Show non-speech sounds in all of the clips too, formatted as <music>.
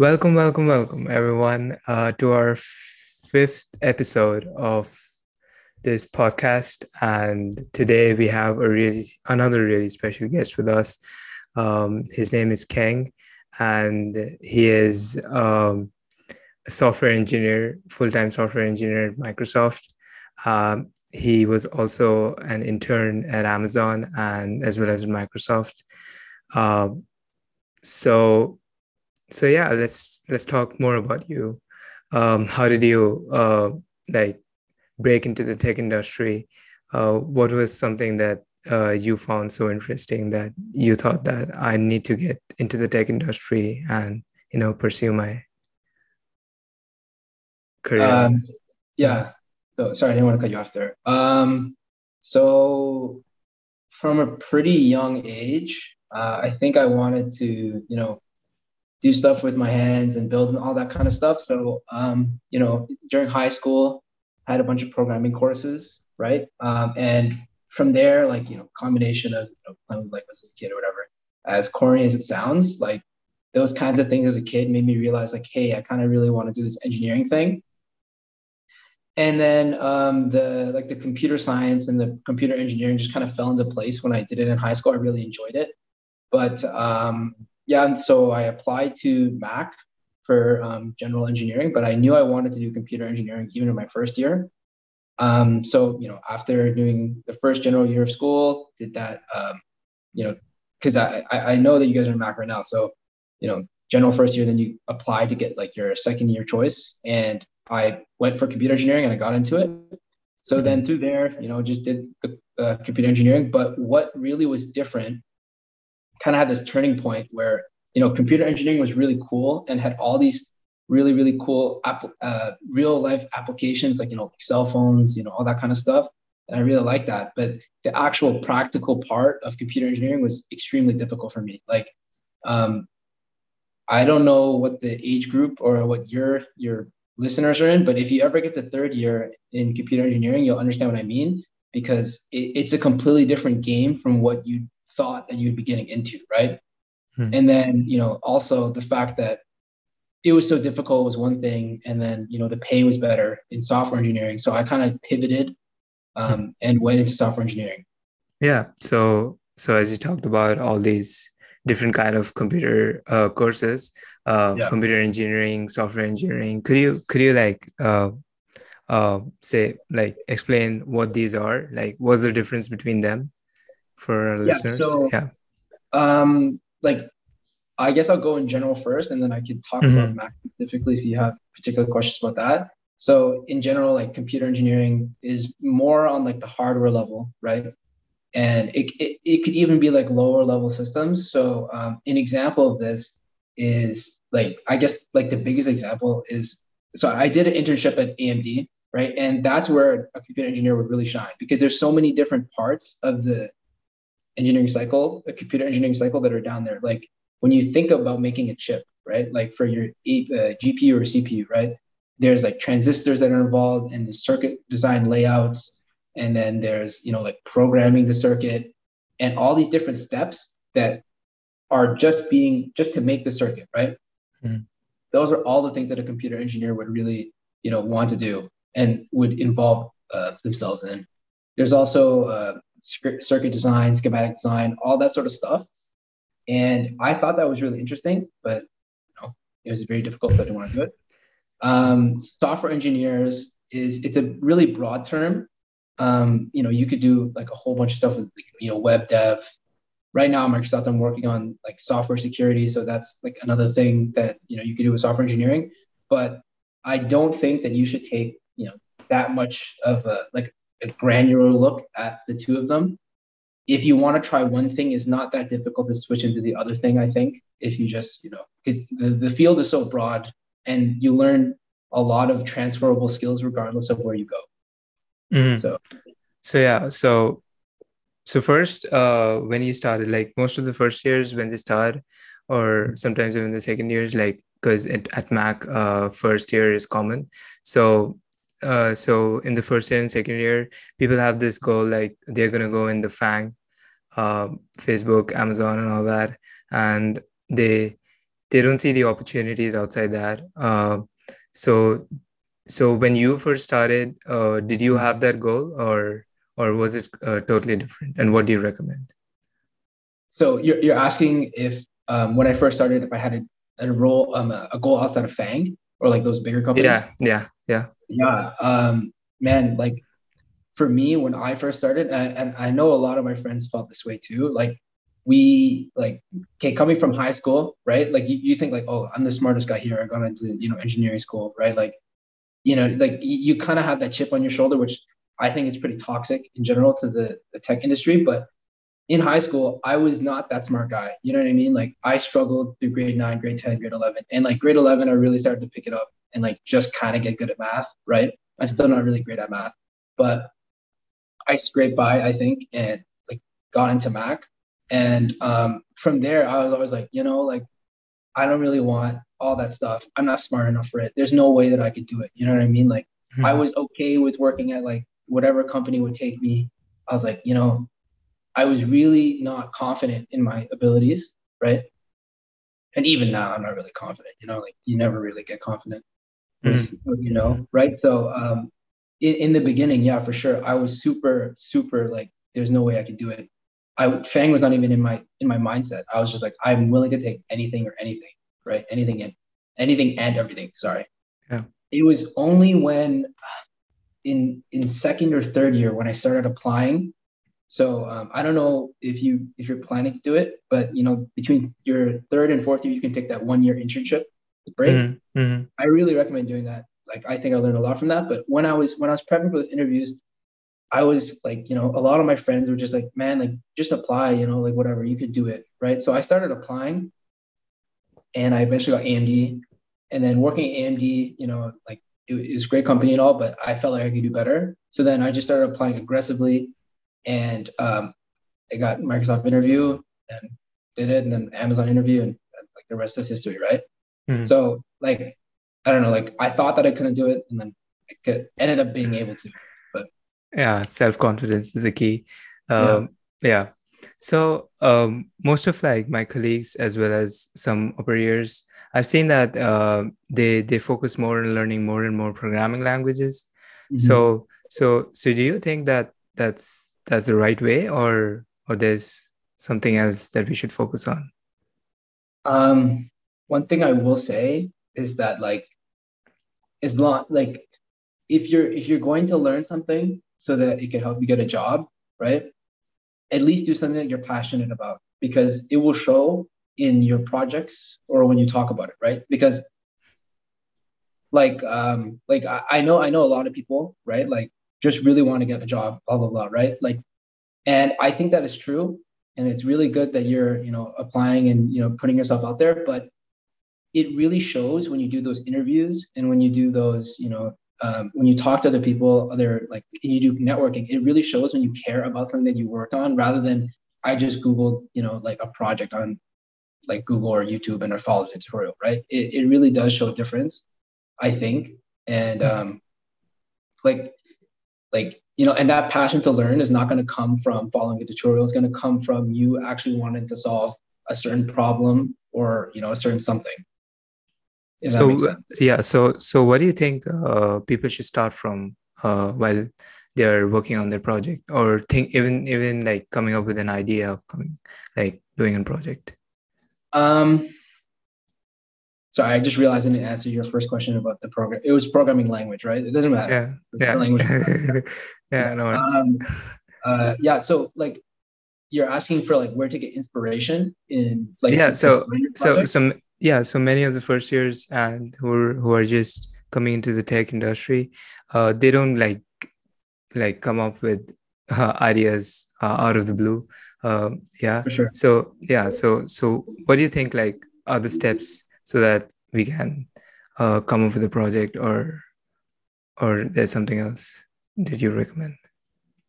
Welcome, welcome, welcome, everyone, uh, to our fifth episode of this podcast. And today we have a really another really special guest with us. Um, his name is Keng, and he is um, a software engineer, full time software engineer at Microsoft. Um, he was also an intern at Amazon and as well as Microsoft. Uh, so so yeah let's let's talk more about you. Um, how did you uh, like break into the tech industry? Uh, what was something that uh, you found so interesting that you thought that i need to get into the tech industry and you know pursue my career? Um, yeah. So sorry i didn't want to cut you off there. Um, so from a pretty young age uh, i think i wanted to you know do stuff with my hands and build and all that kind of stuff. So, um, you know, during high school, I had a bunch of programming courses, right? Um, and from there, like, you know, combination of you know, playing with like as a kid or whatever, as corny as it sounds, like those kinds of things as a kid made me realize like, hey, I kind of really want to do this engineering thing. And then um, the like the computer science and the computer engineering just kind of fell into place when I did it in high school. I really enjoyed it. But um, yeah, and so I applied to Mac for um, general engineering, but I knew I wanted to do computer engineering even in my first year. Um, so you know, after doing the first general year of school, did that, um, you know, because I, I know that you guys are in Mac right now, so you know, general first year, then you apply to get like your second year choice, and I went for computer engineering and I got into it. So then through there, you know, just did the uh, computer engineering. But what really was different kind of had this turning point where you know computer engineering was really cool and had all these really really cool uh, real life applications like you know cell phones you know all that kind of stuff. And i really like that. But the actual practical part of computer engineering was extremely difficult for me. Like um, i don't know what the age group or what your your listeners are in but if you ever get to third year in computer engineering you'll understand what i mean because it, it's a completely different game from what you thought that you'd be getting into, right? Hmm. And then, you know, also the fact that it was so difficult was one thing, and then you know the pay was better in software engineering. So I kind of pivoted um, hmm. and went into software engineering. Yeah. So so as you talked about all these different kind of computer uh, courses, uh, yeah. computer engineering, software engineering. Could you could you like uh, uh, say like explain what these are? Like, what's the difference between them? For our yeah, listeners? So, yeah. Um, like, I guess I'll go in general first, and then I could talk mm-hmm. about Mac specifically if you have particular questions about that. So, in general, like computer engineering is more on like the hardware level, right? And it, it, it could even be like lower level systems. So, um, an example of this is like, I guess like the biggest example is so I did an internship at AMD, right? And that's where a computer engineer would really shine because there's so many different parts of the engineering cycle, a computer engineering cycle that are down there. Like when you think about making a chip, right? Like for your uh, GPU or CPU, right? There's like transistors that are involved and the circuit design layouts. And then there's, you know, like programming the circuit and all these different steps that are just being, just to make the circuit, right? Mm. Those are all the things that a computer engineer would really, you know, want to do and would involve uh, themselves in. There's also uh, circuit design, schematic design, all that sort of stuff. And I thought that was really interesting, but you know, it was very difficult, so I didn't want to do it. Um, software engineers is it's a really broad term. Um, you know, you could do like a whole bunch of stuff with you know web dev. Right now, Microsoft, I'm working on like software security, so that's like another thing that you know you could do with software engineering. But I don't think that you should take you know that much of a like a granular look at the two of them. If you want to try one thing, it's not that difficult to switch into the other thing, I think, if you just, you know, because the, the field is so broad and you learn a lot of transferable skills regardless of where you go. Mm-hmm. So, so yeah, so so first, uh, when you started, like most of the first years when they start, or sometimes even the second years, like because at Mac, uh, first year is common. So uh, so in the first year and second year, people have this goal like they're gonna go in the FANG, uh, Facebook, Amazon, and all that, and they they don't see the opportunities outside that. Uh, so so when you first started uh, did you have that goal or or was it uh, totally different? And what do you recommend? So you're, you're asking if um, when i first started if i had a, a role um, a goal outside of fang or like those bigger companies? Yeah yeah yeah yeah um man like for me when i first started and, and i know a lot of my friends felt this way too like we like okay coming from high school right? Like you, you think like oh i'm the smartest guy here i got into you know engineering school right? Like you know like you, you kind of have that chip on your shoulder which i think is pretty toxic in general to the, the tech industry but in high school i was not that smart guy you know what i mean? Like i struggled through grade 9 grade 10 grade 11 and like grade 11 i really started to pick it up and like just kind of get good at math right i'm still not really great at math but i scraped by i think and like got into mac and um, from there, I was always like, you know, like I don't really want all that stuff. I'm not smart enough for it. There's no way that I could do it. You know what I mean? Like mm-hmm. I was okay with working at like whatever company would take me. I was like, you know, I was really not confident in my abilities, right? And even now, I'm not really confident. You know, like you never really get confident, mm-hmm. you know, right? So, um, in, in the beginning, yeah, for sure, I was super, super like, there's no way I could do it. I Fang was not even in my in my mindset. I was just like, I'm willing to take anything or anything, right? Anything and anything and everything. Sorry. Yeah. It was only when in in second or third year when I started applying. So um, I don't know if you if you're planning to do it, but you know between your third and fourth year, you can take that one year internship break. Mm-hmm. Mm-hmm. I really recommend doing that. Like I think I learned a lot from that. But when I was when I was prepping for those interviews, I was like, you know, a lot of my friends were just like, man, like just apply, you know, like whatever, you could do it. Right. So I started applying and I eventually got AMD. And then working at AMD, you know, like it, was a great company and all, but I felt like I could do better. So then I just started applying aggressively and um, I got Microsoft interview and did it and then Amazon interview and like the rest is history, right? Mm-hmm. So like, I don't know, like I thought that I couldn't do it and then I could, ended up being able to But yeah self-confidence is the key um, yeah. yeah so um, most of like my colleagues as well as some operators i've seen that uh, they they focus more on learning more and more programming languages mm-hmm. so so so do you think that that's that's the right way or or there's something else that we should focus on um one thing i will say is that like as long like if you're if you're going to learn something so that it can help you get a job, right? At least do something that you're passionate about because it will show in your projects or when you talk about it, right? Because like um like I, I know I know a lot of people, right? Like just really want to get a job, blah blah blah, right? Like and I think that is true. And it's really good that you're, you know, applying and you know putting yourself out there. But it really shows when you do those interviews and when you do those, you know, um, when you talk to other people, other like you do networking, it really shows when you care about something that you worked on rather than I just Googled, you know, like a project on like Google or YouTube and I followed a tutorial, right? It, it really does show a difference, I think. And um, like, like, you know, and that passion to learn is not going to come from following a tutorial. It's going to come from you actually wanting to solve a certain problem or, you know, a certain something so yeah so so what do you think uh, people should start from uh, while they're working on their project or think even even like coming up with an idea of coming like doing a project? Um sorry i just realized i didn't answer your first question about the program it was programming language right? It doesn't matter. Yeah yeah. language. <laughs> Yeah no um, uh, yeah so like you're asking for like where to get inspiration in like yeah so so some yeah so many of the first years and who are, who are just coming into the tech industry uh, they don't like like come up with uh, ideas uh, out of the blue um, yeah sure. so yeah so so what do you think like are the steps so that we can uh, come up with a project or or there's something else that you recommend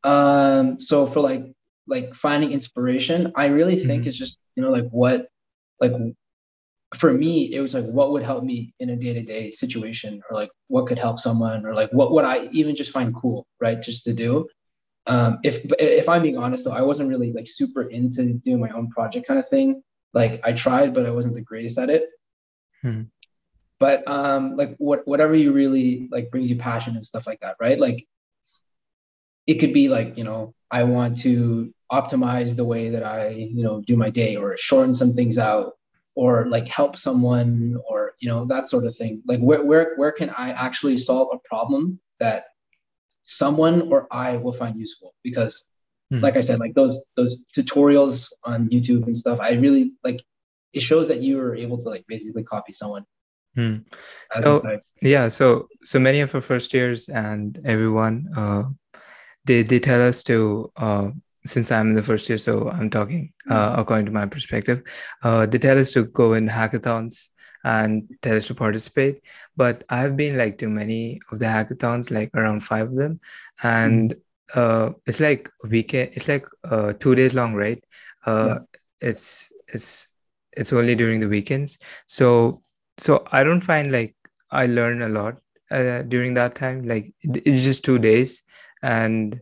um so for like like finding inspiration i really think mm-hmm. it's just you know like what like for me, it was like, what would help me in a day to day situation, or like what could help someone, or like what would I even just find cool, right, just to do. Um, if if I'm being honest though, I wasn't really like super into doing my own project kind of thing. Like I tried, but I wasn't the greatest at it. Hmm. But um, like what whatever you really like brings you passion and stuff like that, right? Like it could be like you know I want to optimize the way that I you know do my day or shorten some things out or like help someone or you know that sort of thing like where where where can i actually solve a problem that someone or i will find useful because mm. like i said like those those tutorials on youtube and stuff i really like it shows that you were able to like basically copy someone mm. so yeah so so many of our first years and everyone uh they they tell us to uh since I'm in the first year, so I'm talking uh, mm-hmm. according to my perspective. Uh, they tell us to go in hackathons and tell us to participate, but I've been like to many of the hackathons, like around five of them, and mm-hmm. uh, it's like weekend. It's like uh, two days long, right? Uh, yeah. It's it's it's only during the weekends, so so I don't find like I learn a lot uh, during that time. Like it's just two days, and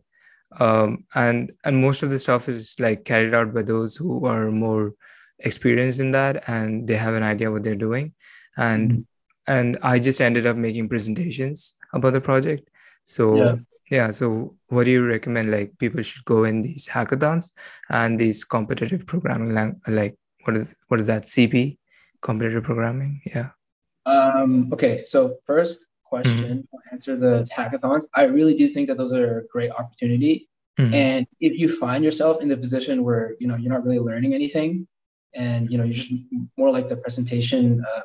um, and and most of the stuff is like carried out by those who are more experienced in that and they have an idea what they're doing and mm-hmm. and i just ended up making presentations about the project so yeah. yeah so what do you recommend like people should go in these hackathons and these competitive programming lang- like what is what is that cp competitive programming yeah um okay so first question mm-hmm. answer the hackathons. I really do think that those are a great opportunity. Mm-hmm. And if you find yourself in the position where you know you're not really learning anything, and you know you're just more like the presentation uh,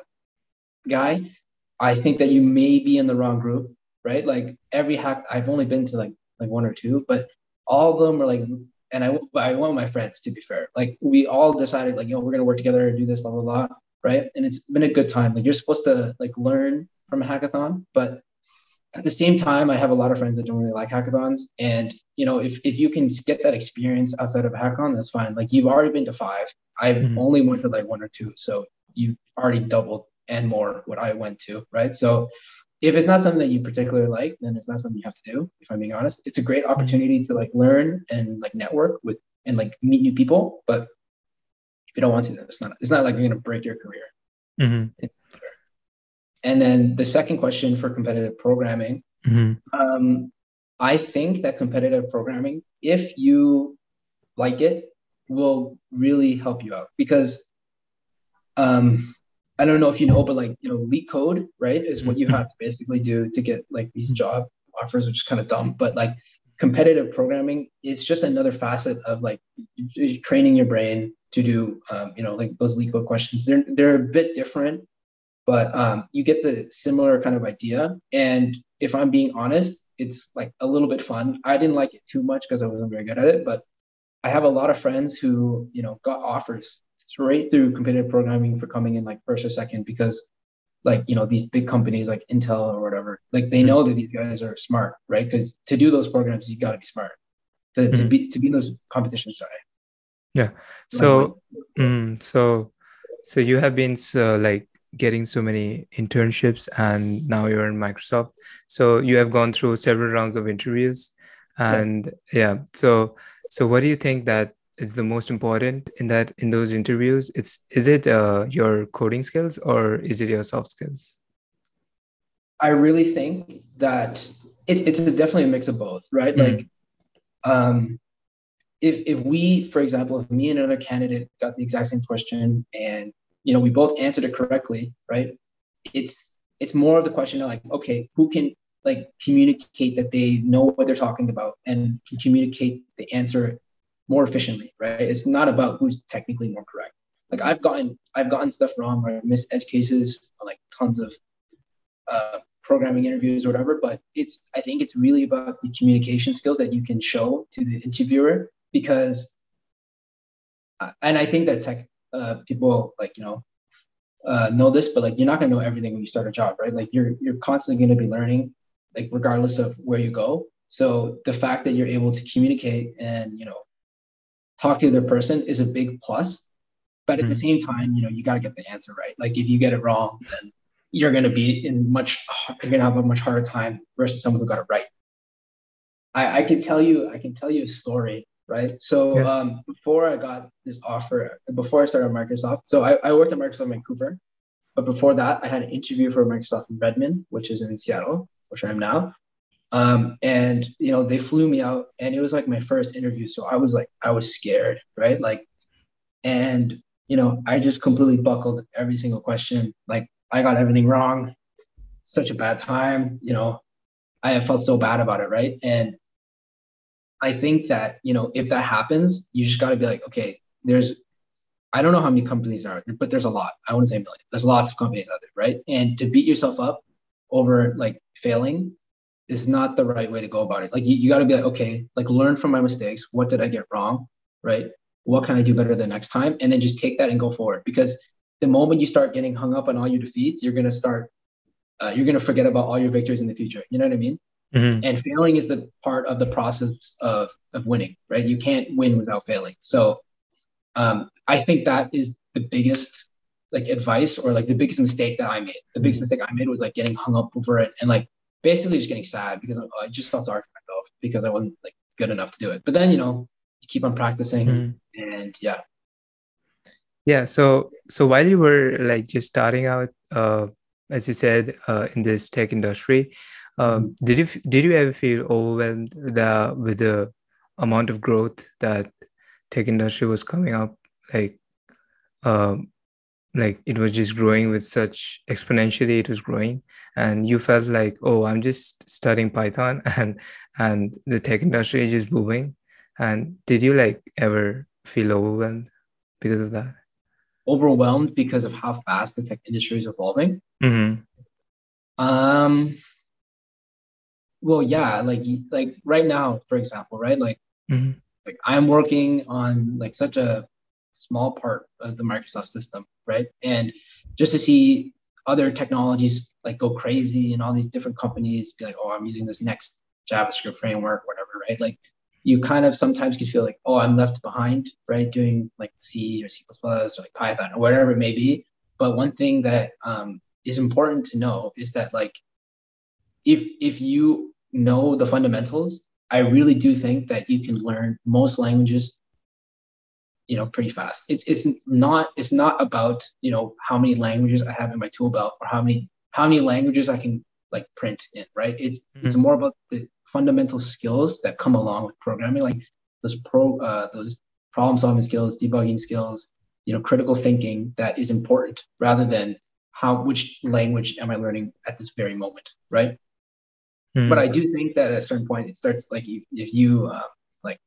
guy, I think that you may be in the wrong group, right? Like every hack, I've only been to like like one or two, but all of them are like, and I I with my friends to be fair. Like we all decided like you know we're gonna work together and do this blah blah blah, right? And it's been a good time. Like you're supposed to like learn from a hackathon, but at the same time, I have a lot of friends that don't really like hackathons. And you know, if if you can get that experience outside of a hackathon, that's fine. Like you've already been to five. I've mm-hmm. only went to like one or two, so you've already doubled and more what I went to, right? So if it's not something that you particularly like, then it's not something you have to do. If I'm being honest, it's a great opportunity to like learn and like network with and like meet new people. But if you don't want to, then it's not. It's not like you're gonna break your career. Mm-hmm. And then the second question for competitive programming, mm-hmm. um, I think that competitive programming, if you like it, will really help you out because um, I don't know if you know, but like you know, LeetCode, right, is what you have to basically do to get like these mm-hmm. job offers, which is kind of dumb. But like competitive programming is just another facet of like training your brain to do um, you know like those LeetCode questions. They're they're a bit different but um, you get the similar kind of idea. And if I'm being honest, it's like a little bit fun. I didn't like it too much because I wasn't very good at it, but I have a lot of friends who, you know, got offers straight through competitive programming for coming in like first or second because like, you know, these big companies like Intel or whatever, like they know that these guys are smart, right? Because to do those programs, you got to be smart to, mm-hmm. to be to be in those competitions. Sorry. Yeah. So, mm, so, so you have been so like getting so many internships and now you're in Microsoft. So you have gone through several rounds of interviews and yeah. yeah. So so what do you think that is the most important in that in those interviews? It's is it uh, your coding skills or is it your soft skills? I really think that it's it's definitely a mix of both, right? Mm-hmm. Like um if if we, for example, if me and another candidate got the exact same question and you know we both answered it correctly right? It's it's more of the question of like okay who can like communicate that they know what they're talking about and can communicate the answer more efficiently right? It's not about who's technically more correct. Like i've gotten i've gotten stuff wrong or missed edge cases on like tons of uh, programming interviews or whatever but it's i think it's really about the communication skills that you can show to the interviewer because uh, and i think that tech uh, people like you know uh, know this, but like you're not gonna know everything when you start a job, right? Like you're you're constantly gonna be learning, like regardless of where you go. So the fact that you're able to communicate and you know talk to the other person is a big plus. But at mm-hmm. the same time, you know, you gotta get the answer right. Like if you get it wrong, then you're gonna be in much you're gonna have a much harder time versus someone who got it right. I, I can tell you I can tell you a story right? So yeah. um, before I got this offer, before I started Microsoft, so I, I worked at Microsoft Vancouver, but before that, I had an interview for Microsoft in Redmond, which is in Seattle, which I am now. Um, and you know, they flew me out, and it was like my first interview, so I was like, I was scared, right? Like, and you know, I just completely buckled every single question. Like, I got everything wrong. Such a bad time, you know. I felt so bad about it, right? And I think that you know, if that happens, you just got to be like, okay, there's I don't know how many companies are, but there's a lot. I wouldn't say a million. There's lots of companies out there, right? And to beat yourself up over like failing is not the right way to go about it. Like you, you got to be like, okay, like learn from my mistakes. What did I get wrong, right? What can I do better the next time? And then just take that and go forward. Because the moment you start getting hung up on all your defeats, you're gonna start, uh, you're gonna forget about all your victories in the future. You know what I mean? Mm-hmm. And failing is the part of the process of of winning, right? You can't win without failing. So um, I think that is the biggest like advice or like the biggest mistake that I made. The biggest mm-hmm. mistake I made was like getting hung up over it and like basically just getting sad because I just felt sorry for myself because I wasn't like good enough to do it. But then you know you keep on practicing mm-hmm. and yeah. Yeah. So so while you were like just starting out, uh, as you said, uh, in this tech industry, um, mm-hmm. did you did you ever feel overwhelmed the with the amount of growth that tech industry was coming up? Like um like it was just growing with such exponentially it was growing and you felt like oh i'm just studying python <laughs> and and the tech industry is just booming. And did you like ever feel overwhelmed because of that overwhelmed because of how fast the tech industry is evolving mm-hmm. um well yeah like like right now for example right like mm-hmm like I'm working on like such a small part of the Microsoft system, right? And just to see other technologies like go crazy and all these different companies be like, oh, I'm using this next JavaScript framework, whatever, right? Like you kind of sometimes can feel like, oh, I'm left behind, right? Doing like C or C++ or like Python or whatever it may be. But one thing that um, is important to know is that like if if you know the fundamentals I really do think that you can learn most languages, you know, pretty fast. It's it's not it's not about you know how many languages I have in my tool belt or how many how many languages I can like print in, right? It's mm-hmm. it's more about the fundamental skills that come along with programming, like those pro uh, those problem solving skills, debugging skills, you know, critical thinking that is important rather than how which language am I learning at this very moment, right? Mm. But I do think that at a certain point, it starts like if, if you uh, like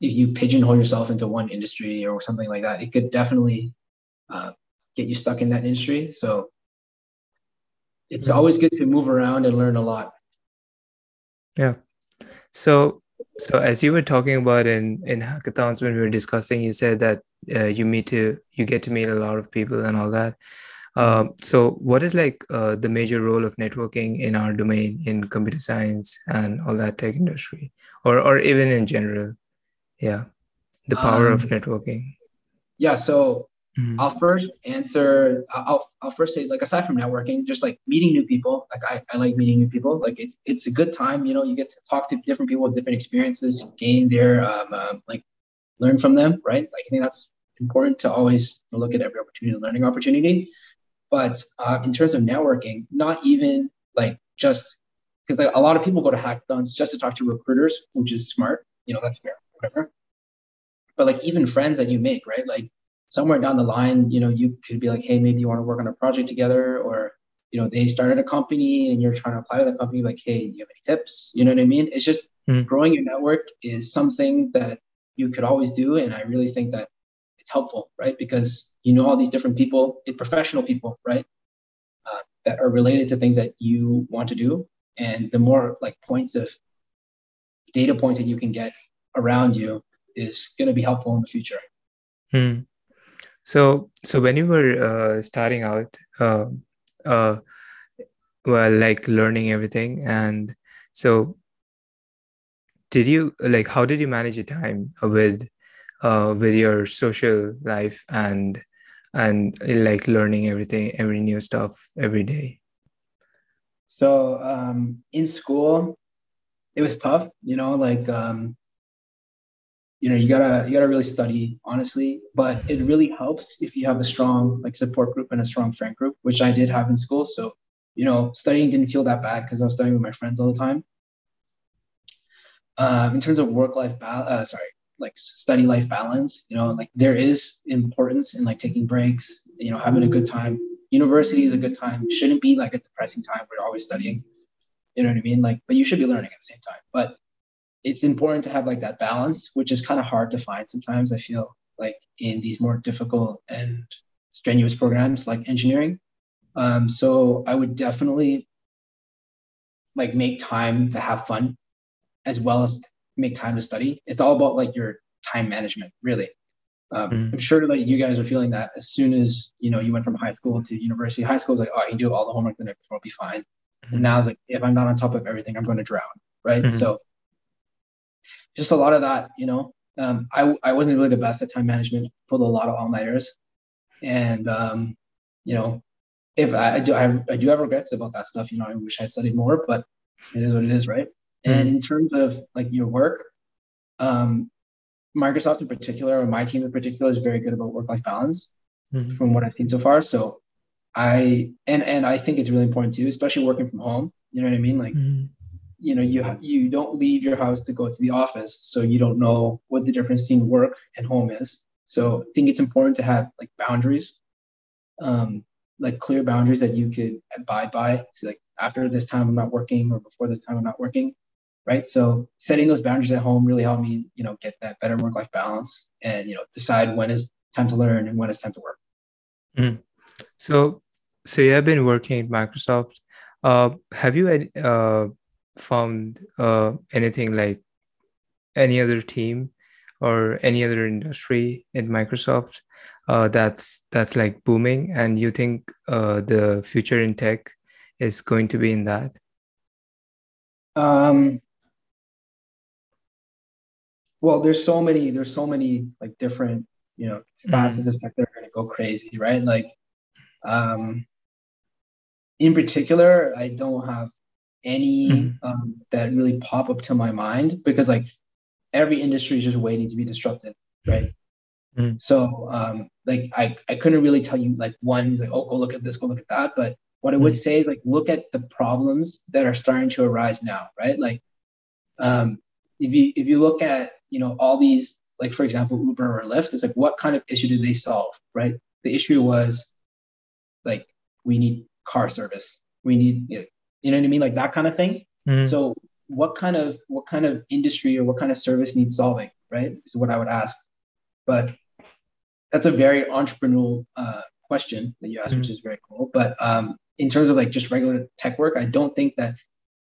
if you pigeonhole yourself into one industry or something like that, it could definitely uh, get you stuck in that industry. So it's mm. always good to move around and learn a lot. Yeah. So so as you were talking about in in hackathons when we were discussing, you said that uh, you meet to you get to meet a lot of people and all that. Um, so, what is like uh, the major role of networking in our domain in computer science and all that tech industry, or or even in general? Yeah, the power um, of networking. Yeah. So mm-hmm. I'll first answer. I'll I'll first say like aside from networking, just like meeting new people. Like I, I like meeting new people. Like it's it's a good time. You know, you get to talk to different people with different experiences, gain their um, um like learn from them. Right. Like I think that's important to always look at every opportunity, learning opportunity. But uh, in terms of networking, not even like just because like, a lot of people go to hackathons just to talk to recruiters, which is smart. You know, that's fair, whatever. But like even friends that you make, right? Like somewhere down the line, you know, you could be like, hey, maybe you want to work on a project together, or you know, they started a company and you're trying to apply to the company. Like, hey, do you have any tips? You know what I mean? It's just mm-hmm. growing your network is something that you could always do, and I really think that it's helpful, right? Because you know all these different people, professional people, right, uh, that are related to things that you want to do, and the more like points of data points that you can get around you is going to be helpful in the future. Hmm. So, so when you were uh, starting out, uh, uh, well, like learning everything, and so did you like how did you manage your time with uh, with your social life and and like learning everything every new stuff every day? So um, in school it was tough you know like um, you know you gotta you gotta really study honestly. But it really helps if you have a strong like support group and a strong friend group which i did have in school. So you know studying didn't feel that bad because i was studying with my friends all the time. Um, in terms of work life balance uh, sorry like study life balance you know like there is importance in like taking breaks you know having a good time. University is a good time. Shouldn't be like a depressing time where you're always studying. You know what i mean? Like but you should be learning at the same time. But it's important to have like that balance, which is kind of hard to find sometimes. I feel like in these more difficult and strenuous programs like engineering. Um, so I would definitely like make time to have fun as well as make time to study. It's all about like your time management, really. Um, mm. I'm sure that you guys are feeling that as soon as you know you went from high school to university. High school is like, oh, I can do all the homework the night before, I'll be fine. Mm. And now it's like, if I'm not on top of everything, I'm going to drown, right? Mm-hmm. So just a lot of that, you know. Um, I, I wasn't really the best at time management, pulled a lot of all nighters. And, um, you know, if I, I, do, I, I do have regrets about that stuff, you know, I wish I had studied more, but it is what it is, right? Mm-hmm. And in terms of like your work, um, Microsoft in particular, or my team in particular, is very good about work-life balance mm-hmm. from what I've seen so far. So I and and I think it's really important too, especially working from home. You know what I mean? Like mm-hmm you know you you don't leave your house to go to the office so you don't know what the difference between work and home is. So i think it's important to have like boundaries um like clear boundaries that you could abide by so like after this time i'm not working or before this time i'm not working right? So setting those boundaries at home really helped me you know get that better work life balance and you know decide when is time to learn and when it's time to work. Mm. so so you have been working at microsoft. Uh, have you uh, found uh, anything like any other team or any other industry in Microsoft uh, that's that's like booming, and you think uh, the future in tech is going to be in that? Um, well, there's so many there's so many like different you know facets mm-hmm. of tech that are going to go crazy, right? Like, um, in particular, I don't have any mm-hmm. um, that really pop up to my mind because like every industry is just waiting to be disrupted, right? Mm-hmm. So um, like I, I couldn't really tell you like one is like oh go look at this go look at that but what I would mm-hmm. say is like look at the problems that are starting to arise now right like um, if you if you look at you know all these like for example Uber or Lyft it's like what kind of issue did they solve right the issue was like we need car service we need you know, you know what I mean? Like that kind of thing. Mm-hmm. So what kind of what kind of industry or what kind of service needs solving, right? Is what I would ask. But that's a very entrepreneurial uh, question that you asked, mm-hmm. which is very cool. But um, in terms of like just regular tech work, I don't think that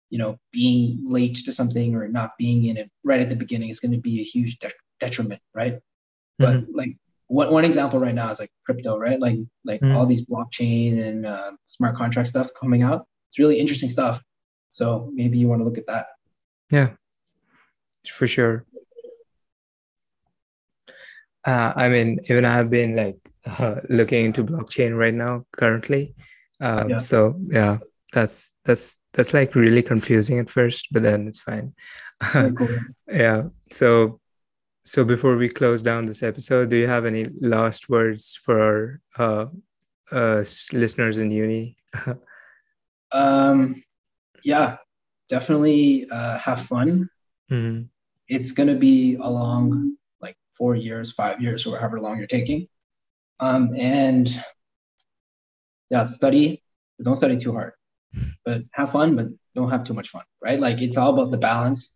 you know being late to something or not being in it right at the beginning is going to be a huge de- detriment, right? But mm-hmm. like one, one example right now is like crypto, right? Like like mm-hmm. all these blockchain and uh, smart contract stuff coming out it's really interesting stuff. So maybe you want to look at that. Yeah, for sure. Uh, I mean, even I've been like uh, looking into blockchain right now currently. Um, yeah. So yeah, that's that's that's like really confusing at first, but then it's fine. Yeah. <laughs> So so before we close down this episode, do you have any last words for our uh, uh, listeners in uni? <laughs> Um, yeah, definitely uh, have fun. Mm-hmm. It's going to be a long, like four years, five years, or however long you're taking. Um, and yeah, study, but don't study too hard. But have fun, but don't have too much fun, right? Like it's all about the balance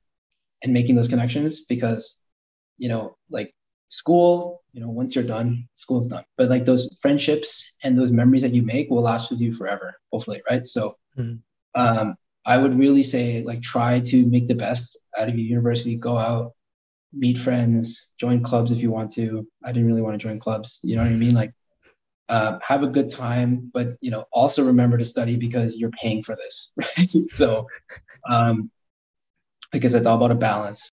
and making those connections because, you know, like school, you know, once you're done, school's done. But like those friendships and those memories that you make will last with you forever, hopefully, right? So Mm-hmm. Um, I would really say like try to make the best out of your university. Go out, meet friends, join clubs if you want to. I didn't really want to join clubs. You know what I mean? Like uh, have a good time, but you know also remember to study because you're paying for this, <laughs> right? so um, because it's all about a balance.